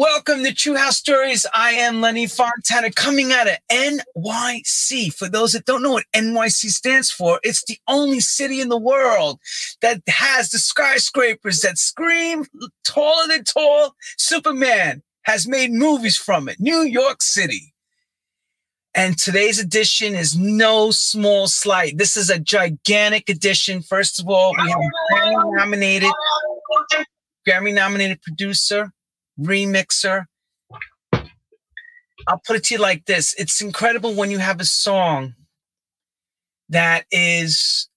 Welcome to True House Stories. I am Lenny Fontana coming out of NYC. For those that don't know what NYC stands for, it's the only city in the world that has the skyscrapers that scream taller than tall. Superman has made movies from it. New York City. And today's edition is no small slight. This is a gigantic edition. First of all, we have Grammy nominated, Grammy nominated producer, remixer. I'll put it to you like this it's incredible when you have a song that is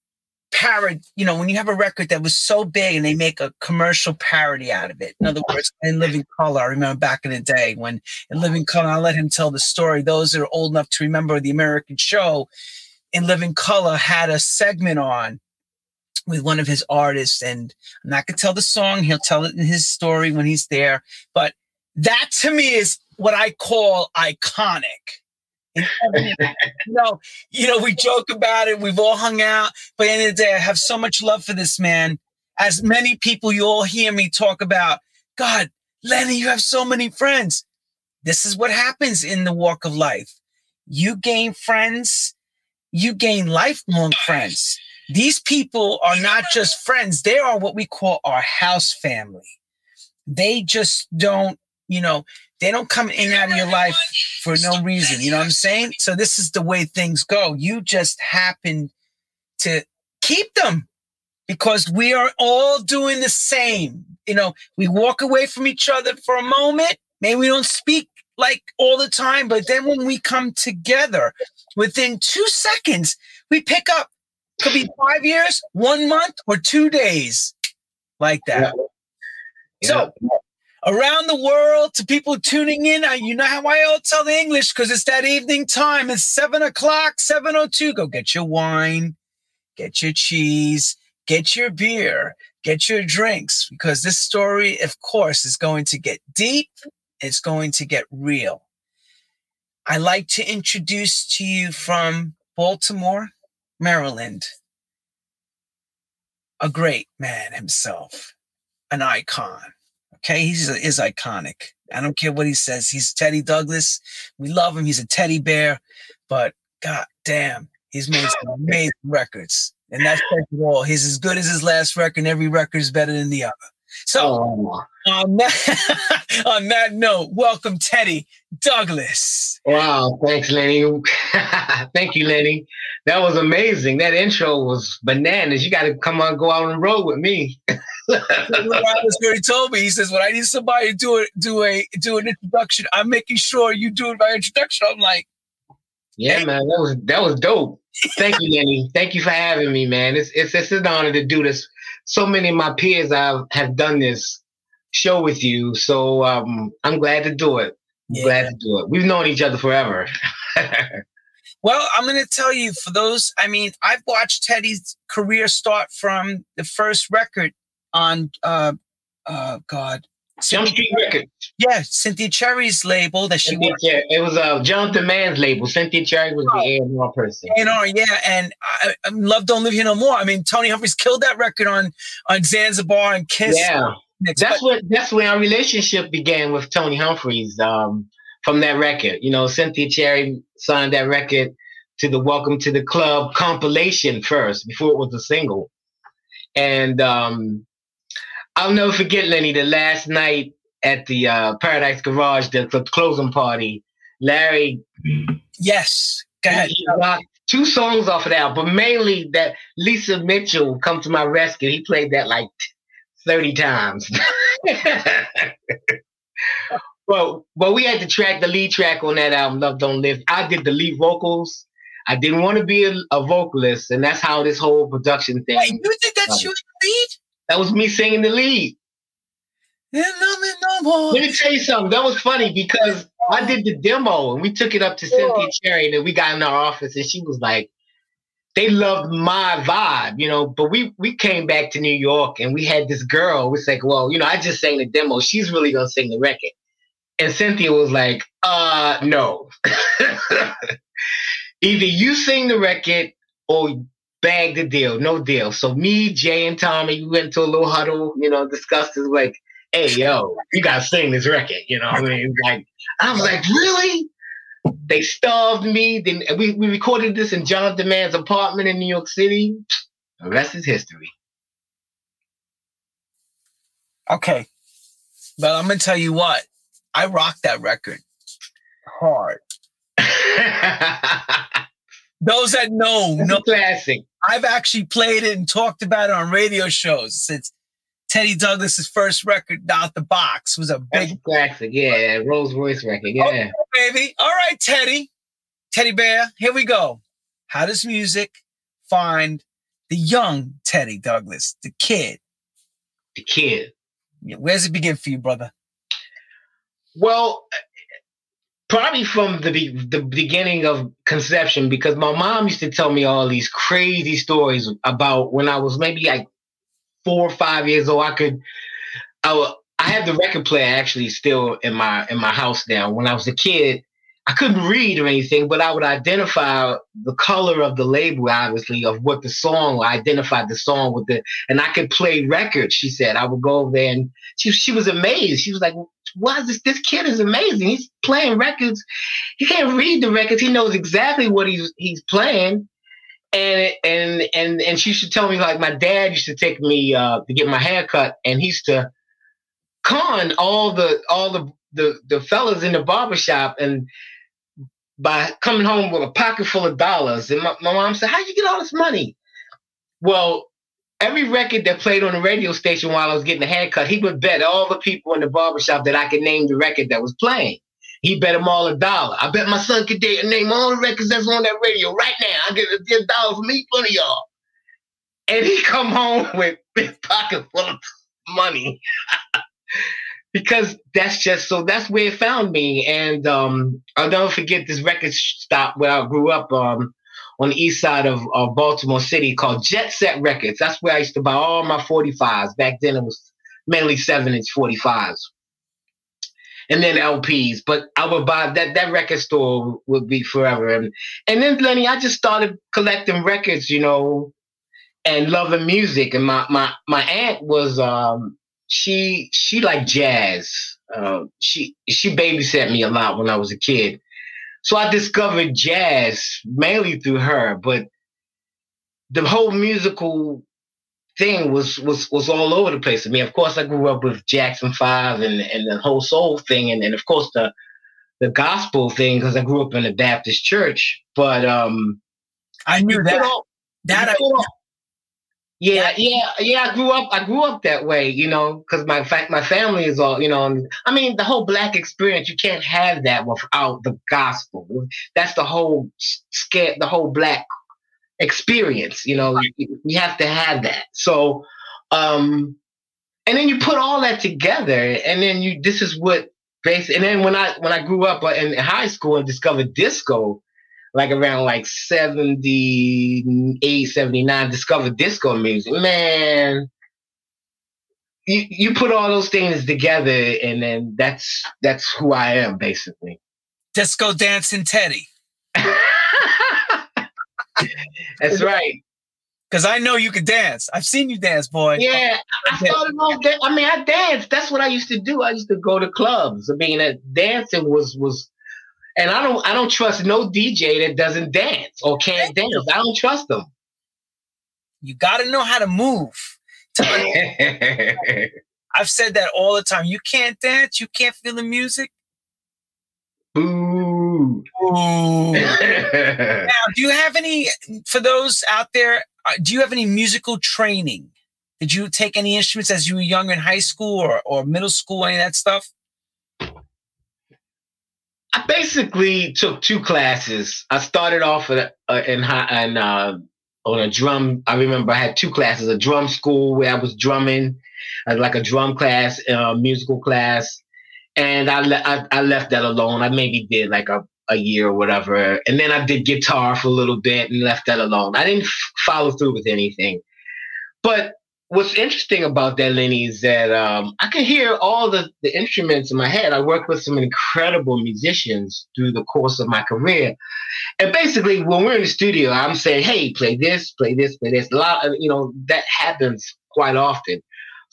parody, you know, when you have a record that was so big and they make a commercial parody out of it. In other words, in Living Color, I remember back in the day when in Living Color, I'll let him tell the story. Those that are old enough to remember the American show in Living Color had a segment on with one of his artists, and I'm not gonna tell the song. He'll tell it in his story when he's there. But that to me is what I call iconic. you know, you know, we joke about it. We've all hung out, but at the end of the day, I have so much love for this man. As many people, you all hear me talk about, God, Lenny, you have so many friends. This is what happens in the walk of life. You gain friends, you gain lifelong friends. These people are not just friends, they are what we call our house family. They just don't, you know, they don't come in and out of your life for no reason. You know what I'm saying? So this is the way things go. You just happen to keep them because we are all doing the same. You know, we walk away from each other for a moment. Maybe we don't speak like all the time, but then when we come together within two seconds, we pick up could be five years, one month, or two days, like that. Yeah. So, around the world, to people tuning in, you know how I all tell the English because it's that evening time. It's seven o'clock, seven o oh two. Go get your wine, get your cheese, get your beer, get your drinks because this story, of course, is going to get deep. It's going to get real. I like to introduce to you from Baltimore, Maryland. A great man himself, an icon. Okay, he's is iconic. I don't care what he says. He's Teddy Douglas. We love him. He's a teddy bear, but god damn, he's made some amazing records. And that's all. He's as good as his last record, and every record is better than the other. So oh. On, that, on that note, welcome Teddy Douglas. Wow, thanks, Lenny. Thank you, Lenny. That was amazing. That intro was bananas. You got to come on, go out on the road with me. Roberts already told me. He says, "When I need somebody to do it, do a do an introduction, I'm making sure you do it by introduction." I'm like, "Yeah, hey. man, that was that was dope." Thank you, Lenny. Thank you for having me, man. It's it's it's an honor to do this so many of my peers have, have done this show with you. So um, I'm glad to do it. Yeah. Glad to do it. We've known each other forever. well, I'm going to tell you for those, I mean, I've watched Teddy's career start from the first record on, uh, uh, God, Jump Street Records. Yeah, Cynthia Cherry's label that she worked. Yeah, it was uh, Jonathan Mann's label. Cynthia Cherry was oh, the A&R person. A&R, yeah, and I, I, Love Don't Live Here No More. I mean, Tony Humphries killed that record on on Zanzibar and Kiss. Yeah, that's what that's when our relationship began with Tony Humphries. Um, from that record, you know, Cynthia Cherry signed that record to the Welcome to the Club compilation first before it was a single, and um, I'll never forget, Lenny, the last night at the uh, Paradise Garage, the, the closing party, Larry. Yes. Go ahead. two songs off of that, but mainly that Lisa Mitchell come to my rescue. He played that like 30 times. well, but we had to track the lead track on that album, Love Don't Live. I did the lead vocals. I didn't want to be a, a vocalist, and that's how this whole production thing. Wait, you think that's your lead? That was me singing the lead. no more. Let me tell you something. That was funny because I did the demo and we took it up to Cynthia Cherry and then we got in our office and she was like, they loved my vibe, you know. But we we came back to New York and we had this girl. We like, well, you know, I just sang the demo. She's really gonna sing the record. And Cynthia was like, uh, no. Either you sing the record or bag the deal, no deal. So me, Jay, and Tommy, we went to a little huddle, you know, discussed it like, hey, yo, you gotta sing this record. You know I mean? Like, I was like, really? They starved me. Then we, we recorded this in John Demand's apartment in New York City. The rest is history. Okay. But I'm gonna tell you what, I rocked that record hard. Those that know That's know classic. I've actually played it and talked about it on radio shows since Teddy Douglas's first record, Out the Box, was a That's big a classic. Yeah, Rose Royce record. Oh, yeah. Okay, baby. All right, Teddy. Teddy Bear, here we go. How does music find the young Teddy Douglas, the kid? The kid. Where does it begin for you, brother? Well, probably from the be- the beginning of conception, because my mom used to tell me all these crazy stories about when I was maybe like four or five years old. I could, I I have the record player actually still in my in my house now. When I was a kid, I couldn't read or anything, but I would identify the color of the label, obviously, of what the song. I identified the song with the, and I could play records. She said I would go over there, and she she was amazed. She was like, "Why is this? This kid is amazing. He's playing records. He can't read the records. He knows exactly what he's he's playing." And and and and she should tell me like my dad used to take me uh, to get my hair cut, and he used to con all the all the the, the fellas in the barbershop and by coming home with a pocket full of dollars. And my, my mom said, How'd you get all this money? Well, every record that played on the radio station while I was getting a haircut, he would bet all the people in the barbershop that I could name the record that was playing. He bet them all a dollar. I bet my son could name all the records that's on that radio right now. I get a ten dollars from each one of y'all. And he come home with his pocket full of money. because that's just so that's where it found me. And um, I'll never forget this record stop where I grew up um, on the east side of, of Baltimore City called Jet Set Records. That's where I used to buy all my 45s. Back then it was mainly seven inch 45s. And then LPs, but I would buy that. That record store would be forever, and and then Lenny, I just started collecting records, you know, and loving music. And my my my aunt was um she she liked jazz. Uh, she she babysat me a lot when I was a kid, so I discovered jazz mainly through her. But the whole musical thing was was was all over the place. I mean, of course, I grew up with Jackson Five and and the whole soul thing, and and of course the the gospel thing because I grew up in a Baptist church. But um, I knew that. all- that I, all- yeah, yeah, yeah. I grew up. I grew up that way, you know, because my fact, my family is all, you know. I mean, the whole black experience. You can't have that without the gospel. That's the whole scare. The whole black experience. You know, you, you have to have that. So, um, and then you put all that together, and then you. This is what basically. And then when I when I grew up in high school and discovered disco, like around like 78, 79, discovered disco music. Man, you, you put all those things together and then that's that's who I am basically. disco dancing Teddy. that's right. Because I know you could dance. I've seen you dance, boy. Yeah, I started off. Dan- I mean, I danced. That's what I used to do. I used to go to clubs. I mean, uh, dancing was was, and I don't I don't trust no DJ that doesn't dance or can't dance. I don't trust them. You got to know how to move. I've said that all the time. You can't dance. You can't feel the music. Boo. Ooh. now, do you have any for those out there? uh, Do you have any musical training? Did you take any instruments as you were young in high school or, or middle school, any of that stuff? I basically took two classes. I started off at, uh, in high and uh, on a drum. I remember I had two classes: a drum school where I was drumming, uh, like a drum class, uh, musical class, and I, le- I I left that alone. I maybe did like a a year or whatever, and then I did guitar for a little bit and left that alone. I didn't f- follow through with anything. But what's interesting about that, Lenny, is that um, I can hear all the, the instruments in my head. I worked with some incredible musicians through the course of my career. And basically, when we're in the studio, I'm saying, hey, play this, play this, play this. A lot of, you know, that happens quite often.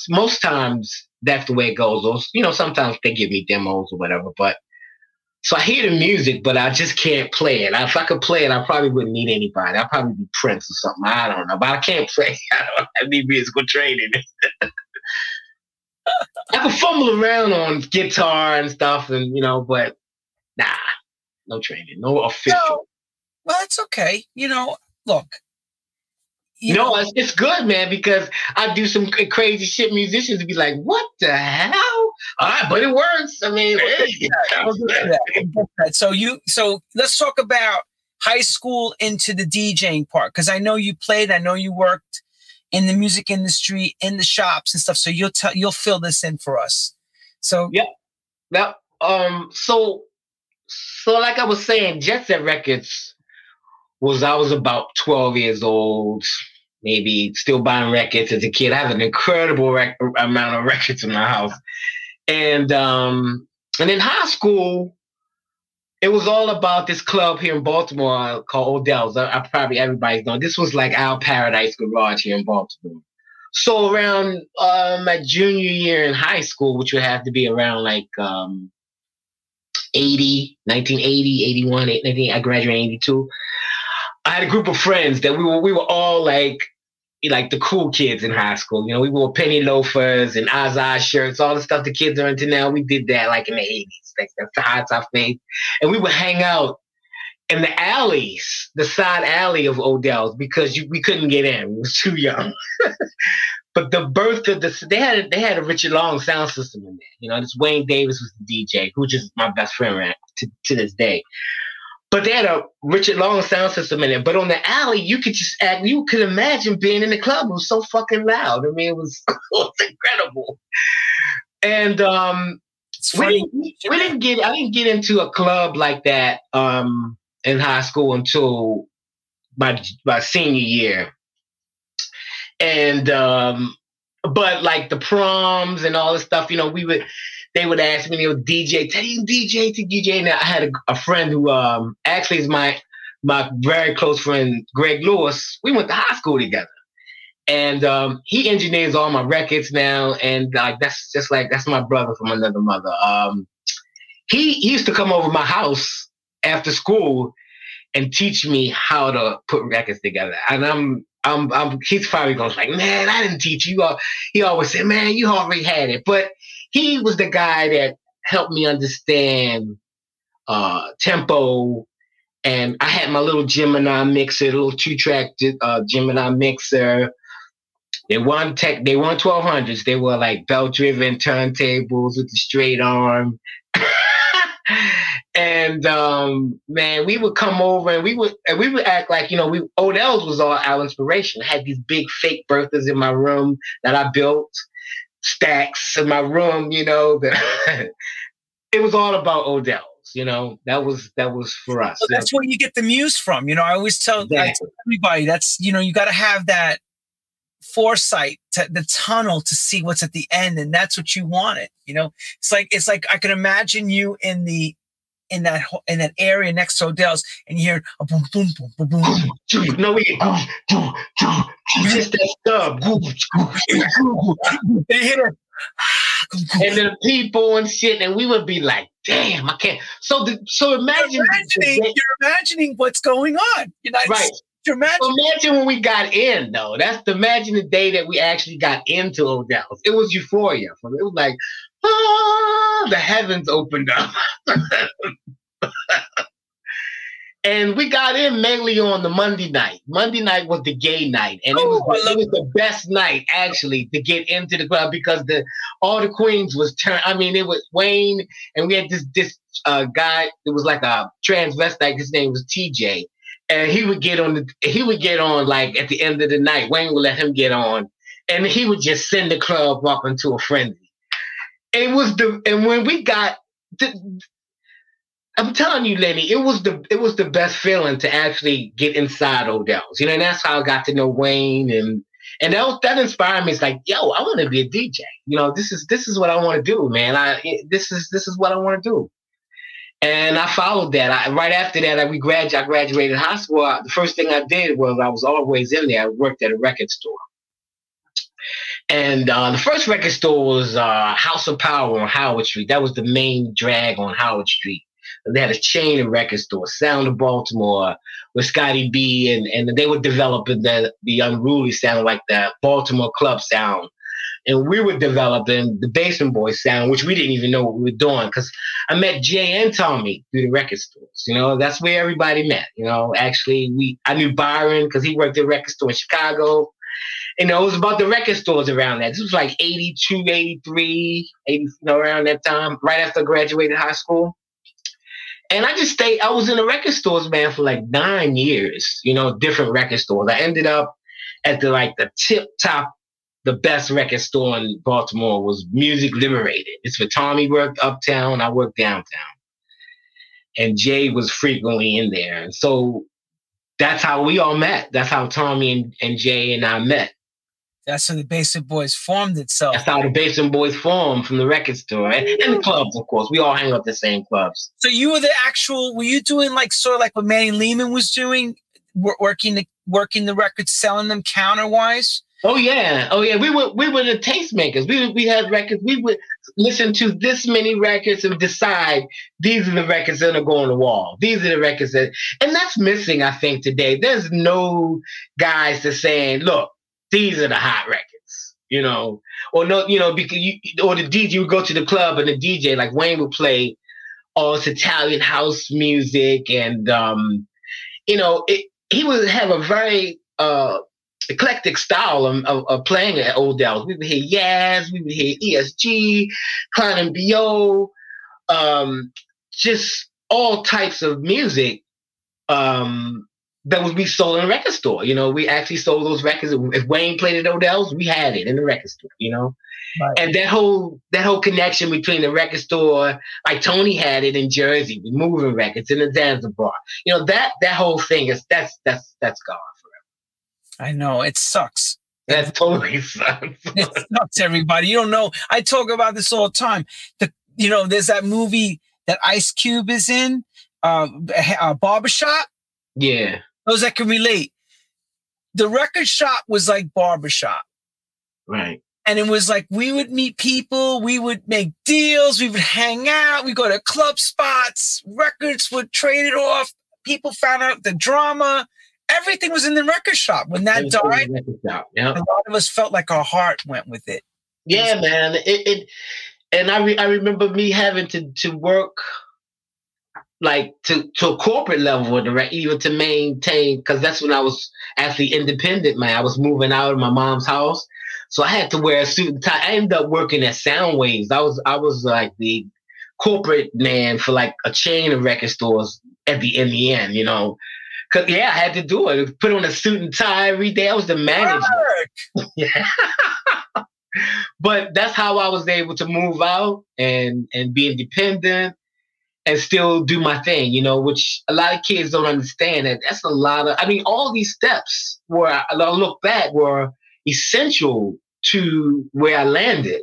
Most times, that's the way it goes. You know, sometimes they give me demos or whatever, but so I hear the music, but I just can't play it. If I could play it, I probably wouldn't need anybody. I'd probably be Prince or something. I don't know, but I can't play. I don't have any musical training. I can fumble around on guitar and stuff, and you know, but nah, no training, no official. No, well, it's okay. You know, look, you no, know, it's, it's good, man, because I do some crazy shit. Musicians be like, "What the hell?" All right, but it works. I mean, hey. so you, so let's talk about high school into the DJing part because I know you played. I know you worked in the music industry, in the shops and stuff. So you'll tell, you'll fill this in for us. So yeah, now, um, so, so like I was saying, Jet Set Records was I was about 12 years old, maybe still buying records as a kid. I have an incredible rec- amount of records in my house. And um, and in high school, it was all about this club here in Baltimore called Odell's. I, I probably everybody's known. This was like our paradise garage here in Baltimore. So around uh, my junior year in high school, which would have to be around like um, 80, 1980, 81, 19, I graduated in 82. I had a group of friends that we were we were all like like the cool kids in high school. You know, we wore penny loafers and Izod shirts, all the stuff the kids are into now. We did that like in the 80s. Like that's the high top face. And we would hang out in the alleys, the side alley of Odell's because you, we couldn't get in. We was too young. but the birth of the they had they had a Richard Long sound system in there. You know, this Wayne Davis was the DJ, who just my best friend right, to, to this day. But they had a Richard Long sound system in it. But on the alley, you could just act, you could imagine being in the club. It was so fucking loud. I mean, it was, it was incredible. And um, we didn't, we didn't get, I didn't get into a club like that um, in high school until my, my senior year. And, um, but like the proms and all this stuff, you know, we would, they would ask me, you know, DJ, tell you DJ to DJ. And I had a, a friend who um, actually is my my very close friend, Greg Lewis. We went to high school together. And um, he engineers all my records now, and like that's just like that's my brother from another mother. Um, he, he used to come over my house after school and teach me how to put records together. And I'm I'm, I'm he's probably going like, man, I didn't teach you. He always said, man, you already had it. But he was the guy that helped me understand uh, tempo. And I had my little Gemini mixer, little two track uh, Gemini mixer. They weren't tech, they weren't 1200s. They were like belt driven turntables with the straight arm. and um, man, we would come over and we would and we would act like you know we Odell's was all our inspiration. I had these big fake Berthas in my room that I built, stacks in my room, you know, that it was all about Odell's, you know, that was, that was for us. That's where you get the muse from. You know, I always tell, exactly. I tell everybody that's, you know, you got to have that foresight to the tunnel to see what's at the end. And that's what you wanted. You know, it's like, it's like, I can imagine you in the, in that in that area next to Odell's, and you hear a boom, boom, boom, boom, boom. No, we just that stub. they hit it. and then the people and shit, and we would be like, "Damn, I can't." So, the, so imagine you're imagining, you're imagining what's going on. You know, right? Imagine. So imagine when we got in, though. That's the imagine the day that we actually got into Odell's. It was euphoria. It was like, ah, the heavens opened up. and we got in mainly on the Monday night. Monday night was the gay night, and it was, it was the best night actually to get into the club because the all the queens was turned. I mean, it was Wayne, and we had this this uh, guy. It was like a transvestite. His name was TJ, and he would get on the he would get on like at the end of the night. Wayne would let him get on, and he would just send the club up into a frenzy. It was the and when we got. The, I'm telling you, Lenny, it was the it was the best feeling to actually get inside Odell's. You know, and that's how I got to know Wayne and and that that inspired me. It's like, yo, I want to be a DJ. You know, this is this is what I want to do, man. I this is this is what I want to do. And I followed that. I, right after that, I, we grad, I graduated high school. I, the first thing I did was I was always in there. I worked at a record store. And uh, the first record store was uh, House of Power on Howard Street. That was the main drag on Howard Street. They had a chain of record stores, Sound of Baltimore, with Scotty B, and, and they were developing the, the unruly sound like the Baltimore club sound. And we were developing the Basement Boys sound, which we didn't even know what we were doing. Because I met Jay and Tommy through the record stores. You know, that's where everybody met. You know, actually, we I knew Byron because he worked at a record store in Chicago you know, it was about the record stores around that. This was like 82, 83, 80, you know, around that time, right after I graduated high school. And I just stayed, I was in the record stores, man, for like nine years, you know, different record stores. I ended up at the like the tip top, the best record store in Baltimore was Music Liberated. It's where Tommy worked uptown, I worked downtown. And Jay was frequently in there. And so that's how we all met. That's how Tommy and, and Jay and I met. That's how the Basement Boys formed itself. That's how the Basement Boys formed from the record store and, and the clubs, of course. We all hang out the same clubs. So you were the actual. Were you doing like sort of like what Manny Lehman was doing, working the working the records, selling them counterwise? Oh yeah, oh yeah. We were we were the tastemakers. We we had records. We would listen to this many records and decide these are the records that are going on the wall. These are the records that, and that's missing. I think today there's no guys that saying, look, these are the hot records, you know, or no, you know, because you or the DJ would go to the club and the DJ like Wayne would play all this Italian house music and um, you know, it, he would have a very uh eclectic style of, of, of playing at Odell's. We would hear Yaz, we would hear ESG, Klein and Bo, um, just all types of music um, that would be sold in a record store. You know, we actually sold those records. If Wayne played at Odell's, we had it in the record store. You know, right. and that whole that whole connection between the record store, like Tony had it in Jersey with moving records in the Zanzibar. You know, that that whole thing is that's that's that's gone forever. I know it sucks. That totally sucks. it sucks, everybody. You don't know. I talk about this all the time. The you know, there's that movie that Ice Cube is in, uh, uh Barbershop. Yeah those that can relate. The record shop was like barbershop. Right. And it was like we would meet people, we would make deals, we would hang out, we go to club spots, records would trade it off. People found out the drama. Everything was in the record shop. When that died, yeah. a lot of us felt like our heart went with it. Yeah, man. It, it and I re, I remember me having to to work like to to a corporate level or direct even to maintain because that's when I was actually independent, man. I was moving out of my mom's house. So I had to wear a suit and tie. I ended up working at Soundwaves. I was I was like the corporate man for like a chain of record stores at the in the end, you know. Cause yeah, I had to do it. Put on a suit and tie every day. I was the manager. yeah. but that's how I was able to move out and and be independent and still do my thing, you know, which a lot of kids don't understand. That that's a lot of, I mean, all these steps where I, look back were essential to where I landed.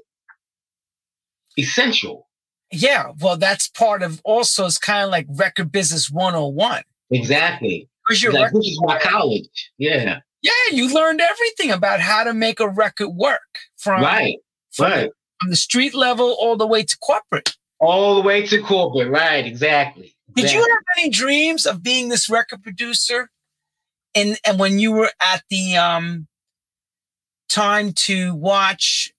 Essential. Yeah. Well, that's part of also, it's kind of like record business 101. Exactly. Because you're like, this is my college. Yeah. Yeah. You learned everything about how to make a record work from, right. From, right. from the street level all the way to corporate. All the way to corporate, right? Exactly. Did you have any dreams of being this record producer? And and when you were at the um time to watch,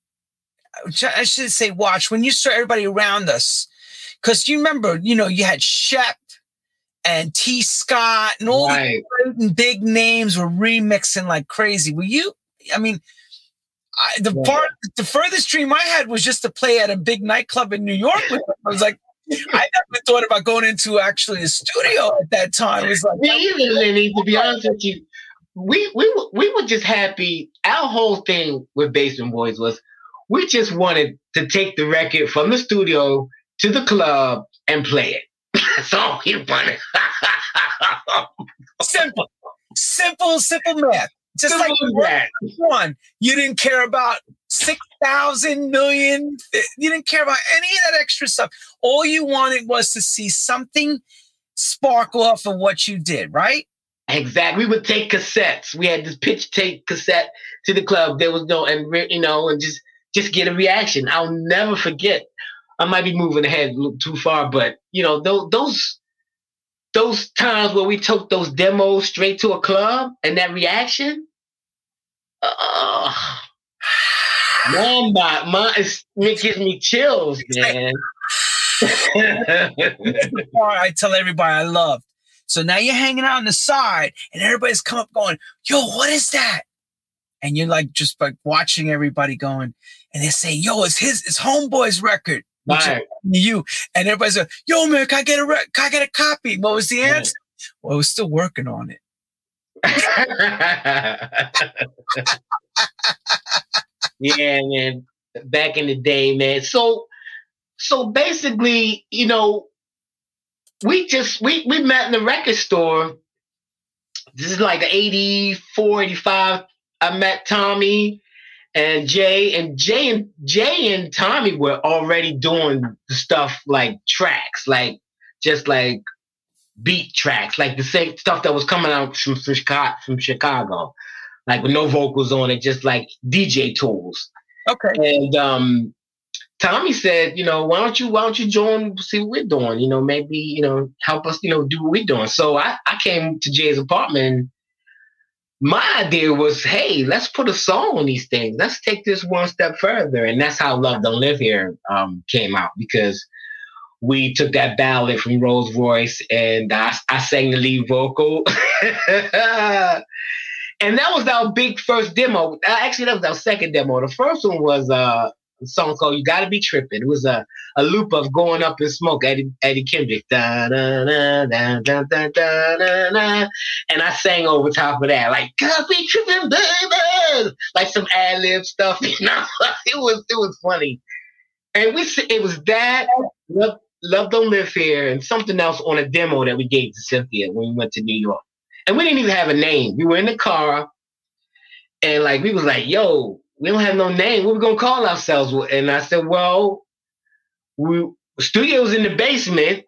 I should say watch when you saw everybody around us, because you remember, you know, you had Shep and Tee Scott and all right. the big names were remixing like crazy. Were you? I mean, I, the yeah. part, the furthest dream I had was just to play at a big nightclub in New York. I was like, I never thought about going into actually a studio at that time. It was like, me either, Lenny. To be honest with you, we we we were just happy. Our whole thing with Basement Boys was we just wanted to take the record from the studio to the club and play it. That's all we wanted. simple, simple, simple math. Just like that. one, you didn't care about six thousand million. Eh, you didn't care about any of that extra stuff. All you wanted was to see something sparkle off of what you did, right? Exactly. We would take cassettes. We had this pitch tape cassette to the club. There was no, and you know, and just just get a reaction. I'll never forget. I might be moving ahead too far, but you know, those those those times where we took those demos straight to a club and that reaction, uh, man, my, my it gives me chills, man. I tell everybody I love. So now you're hanging out on the side, and everybody's come up going, "Yo, what is that?" And you're like just like watching everybody going, and they say, "Yo, it's his, it's Homeboy's record." Right. You and everybody's like, "Yo, man, can I get a re- can I get a copy?" What was the answer? Well, we're still working on it. yeah, man. Back in the day, man. So, so basically, you know, we just we we met in the record store. This is like 84, 85. I met Tommy and Jay, and Jay and Jay and Tommy were already doing stuff like tracks, like just like beat tracks, like the same stuff that was coming out from, from Chicago, from Chicago, like with no vocals on it, just like DJ tools. Okay. And um, Tommy said, you know, why don't you why don't you join see what we're doing? You know, maybe, you know, help us, you know, do what we're doing. So I, I came to Jay's apartment. My idea was, hey, let's put a song on these things. Let's take this one step further. And that's how Love Don't Live Here um, came out because we took that ballad from Rose Royce and I, I sang the lead vocal. and that was our big first demo. Actually, that was our second demo. The first one was uh, a song called "You Gotta Be Tripping." It was a, a loop of "Going Up in Smoke," Eddie, Eddie Kendrick, da, da, da, da, da, da, da, da, and I sang over top of that, like "Gotta Be Tripping, baby," like some ad lib stuff. You know, it was it was funny, and we it was that love, love don't live here, and something else on a demo that we gave to Cynthia when we went to New York, and we didn't even have a name. We were in the car. And like we was like, yo, we don't have no name. What we gonna call ourselves? And I said, well, we studios in the basement,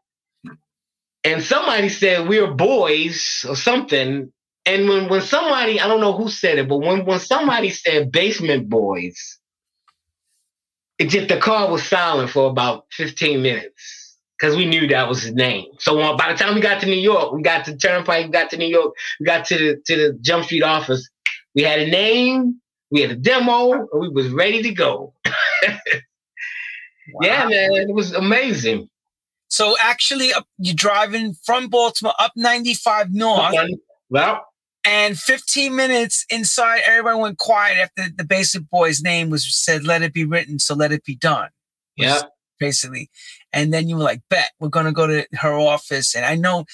and somebody said we are boys or something. And when when somebody, I don't know who said it, but when when somebody said basement boys, it just the car was silent for about 15 minutes because we knew that was his name. So by the time we got to New York, we got to Turnpike, we got to New York, we got to the to the Jump Street office. We had a name, we had a demo, and we was ready to go. wow. Yeah, man, it was amazing. So actually, up, you're driving from Baltimore up 95 north. Well, and 15 minutes inside, everybody went quiet after the basic boy's name was said, "Let it be written, so let it be done." Yeah, basically. And then you were like, "Bet we're gonna go to her office." And I know,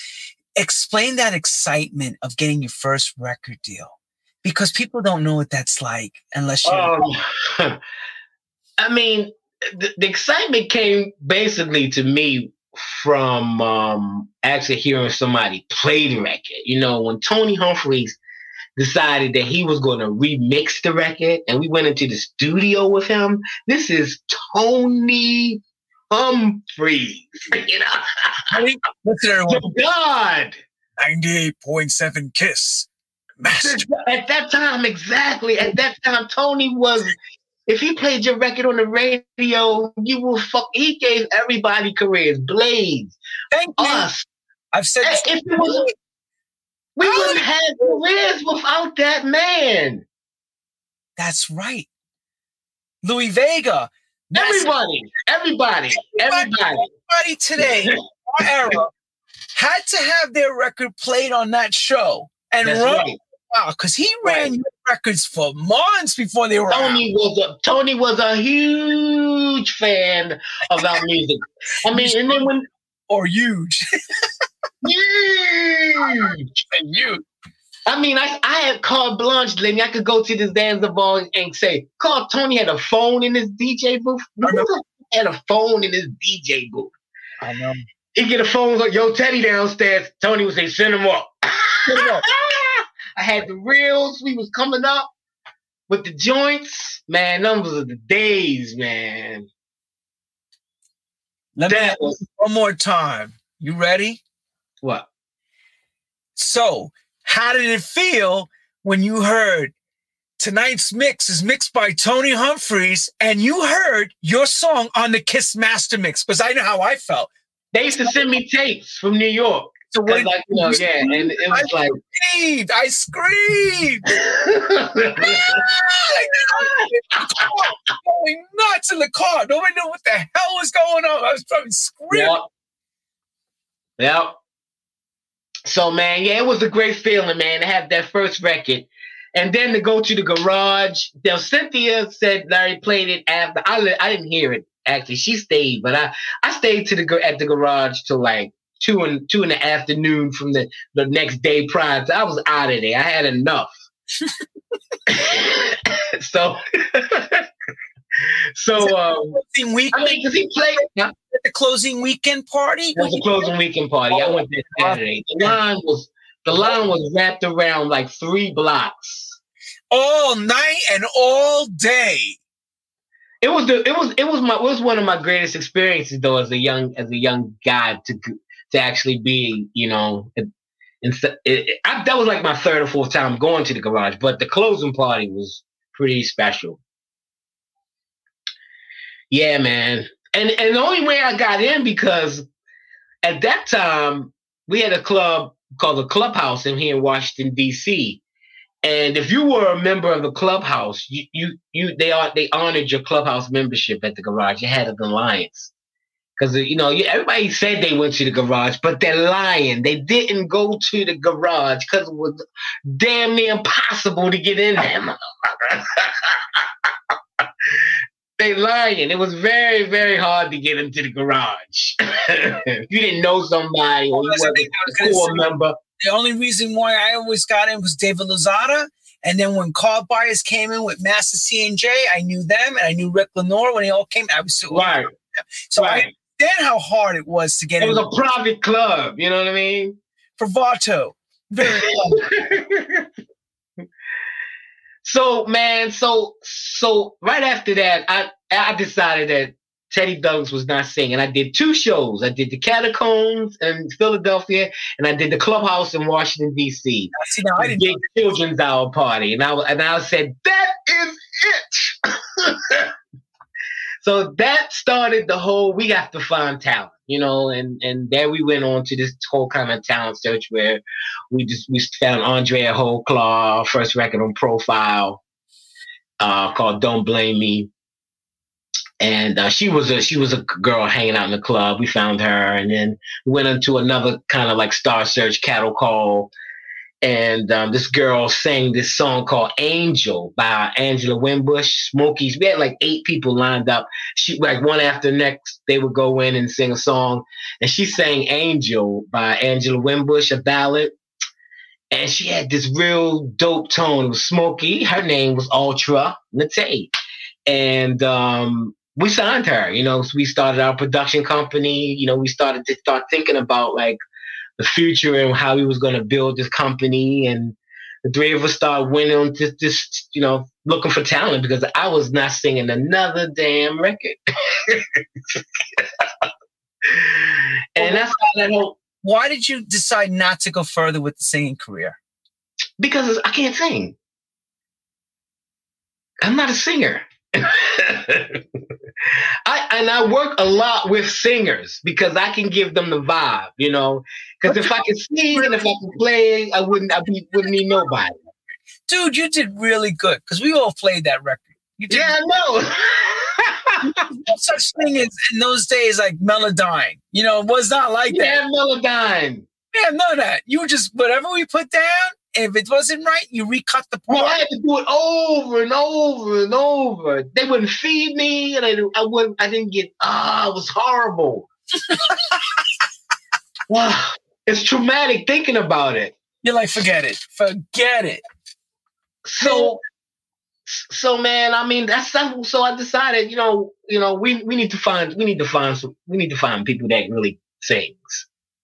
explain that excitement of getting your first record deal because people don't know what that's like unless you. Um, I mean, the, the, excitement came basically to me from um, actually hearing somebody play the record. You know, when Tony Humphries decided that he was going to remix the record, and we went into the studio with him. This is Tony Humphries. You know, listen, everyone. God. 98.7 Kiss. Master. At that time, exactly. At that time, Tony was. If he played your record on the radio, you will fuck. He gave everybody careers. Blaze, thank us. You. I've said if it was, we wouldn't have careers without that man. That's right. Louie Vega. Everybody, everybody, everybody, everybody today, our era, had to have their record played on that show and That's run right. Wow, because he ran right. records for months before they were Tony out. was a Tony was a huge fan of our music. I mean, and then when or huge, huge, and huge. I mean, I, I had carte blanche, Lenny. I could go to this Zanzibar and say, call Tony had a phone in his DJ booth. Had a phone in his DJ booth. I know. He'd get a phone like, yo, Teddy downstairs. Tony would say, send him up. Send him up. I had the reels. We was coming up with the joints. Man, numbers of the days, man. Let that me was one more time. You ready? What? So, How did it feel when you heard tonight's mix is mixed by Tony Humphries and you heard your song on the Kiss Master Mix? Because I know how I felt. They used to send me tapes from New York. So what? Like, you know, yeah, and it was I like screamed, I screamed, going nuts in the car. Nobody knew what the hell was going on. I was probably screaming. Yep. yep. So man, yeah, it was a great feeling, man, to have that first record. And then to go to the garage. Now Cynthia said Larry played it after. I, I didn't hear it actually. She stayed, but I I stayed to the at the garage till like two and two in the afternoon from the the next day prior. I was out of there. I had enough. so. so um, weekend, I mean, because he played at the closing weekend party. It was a closing weekend party. I went there Saturday. The line was the line was wrapped around like three blocks. All night and all day. It was the it was it was my it was one of my greatest experiences though as a young as a young guy to to actually be you know it, it, it, I, that was like my third or fourth time going to the garage but the closing party was pretty special yeah man and and the only way I got in because at that time we had a club called the Clubhouse in here in Washington D.C. And if you were a member of the clubhouse, you you you they are they honored your clubhouse membership at the garage. You had an alliance because uh, you know everybody said they went to the garage, but they're lying. They didn't go to the garage because it was damn near impossible to get in there. they lying. It was very very hard to get into the garage. if you didn't know somebody or you weren't a core member the only reason why I always got in was David Lozada. And then when Carl Buyers came in with Master C and J, I knew them and I knew Rick Lenore when they all came. I was so right. So right. I how hard it was to get it. It was a private club, you know what I mean? For Vato. Very So man, so so right after that, I I decided that Teddy Douglas was not singing. I did two shows. I did the Catacombs in Philadelphia, and I did the Clubhouse in Washington D.C. See, now I didn't children's hour party, and I and I said that is it. so that started the whole. We have to find talent, you know, and and there we went on to this whole kind of talent search where we just we found Andrea Holclaw, first record on Profile, uh, called "Don't Blame Me." and uh, she was a she was a girl hanging out in the club. We found her, and then went into another kind of like Star Search cattle call, and um, this girl sang this song called "Angel" by Angela Winbush, Smokies. We had like eight people lined up. She like one after next, they would go in and sing a song, and she sang "Angel" by Angela Winbush, a ballad. And she had this real dope tone. It was smoky. Her name was Ultra Nate. And um, we signed her. You know, so we started our production company. You know, we started to start thinking about like the future and how he was going to build this company. And the three of us started winning on just, just, you know, looking for talent because I was not singing another damn record. and that's how that whole. Why did you decide not to go further with the singing career? Because I can't sing. I'm not a singer. I and I work a lot with singers because I can give them the vibe, you know. Because if I can sing and if I can play, I wouldn't I be, wouldn't need nobody. Dude, you did really good because we all played that record. You did yeah, I know. no such thing as in those days like Melodyne. You know, it was not like yeah, that. Yeah, Melodyne. Yeah, none of that. You just whatever we put down, if it wasn't right, you recut the part. Well, I had to do it over and over and over. They wouldn't feed me, and I, I wouldn't. I didn't get. Ah, it was horrible. wow, it's traumatic thinking about it. You're like, forget it, forget it. So, so man, I mean, that's so. I decided, you know, you know, we we need to find we need to find some we need to find people that really sings.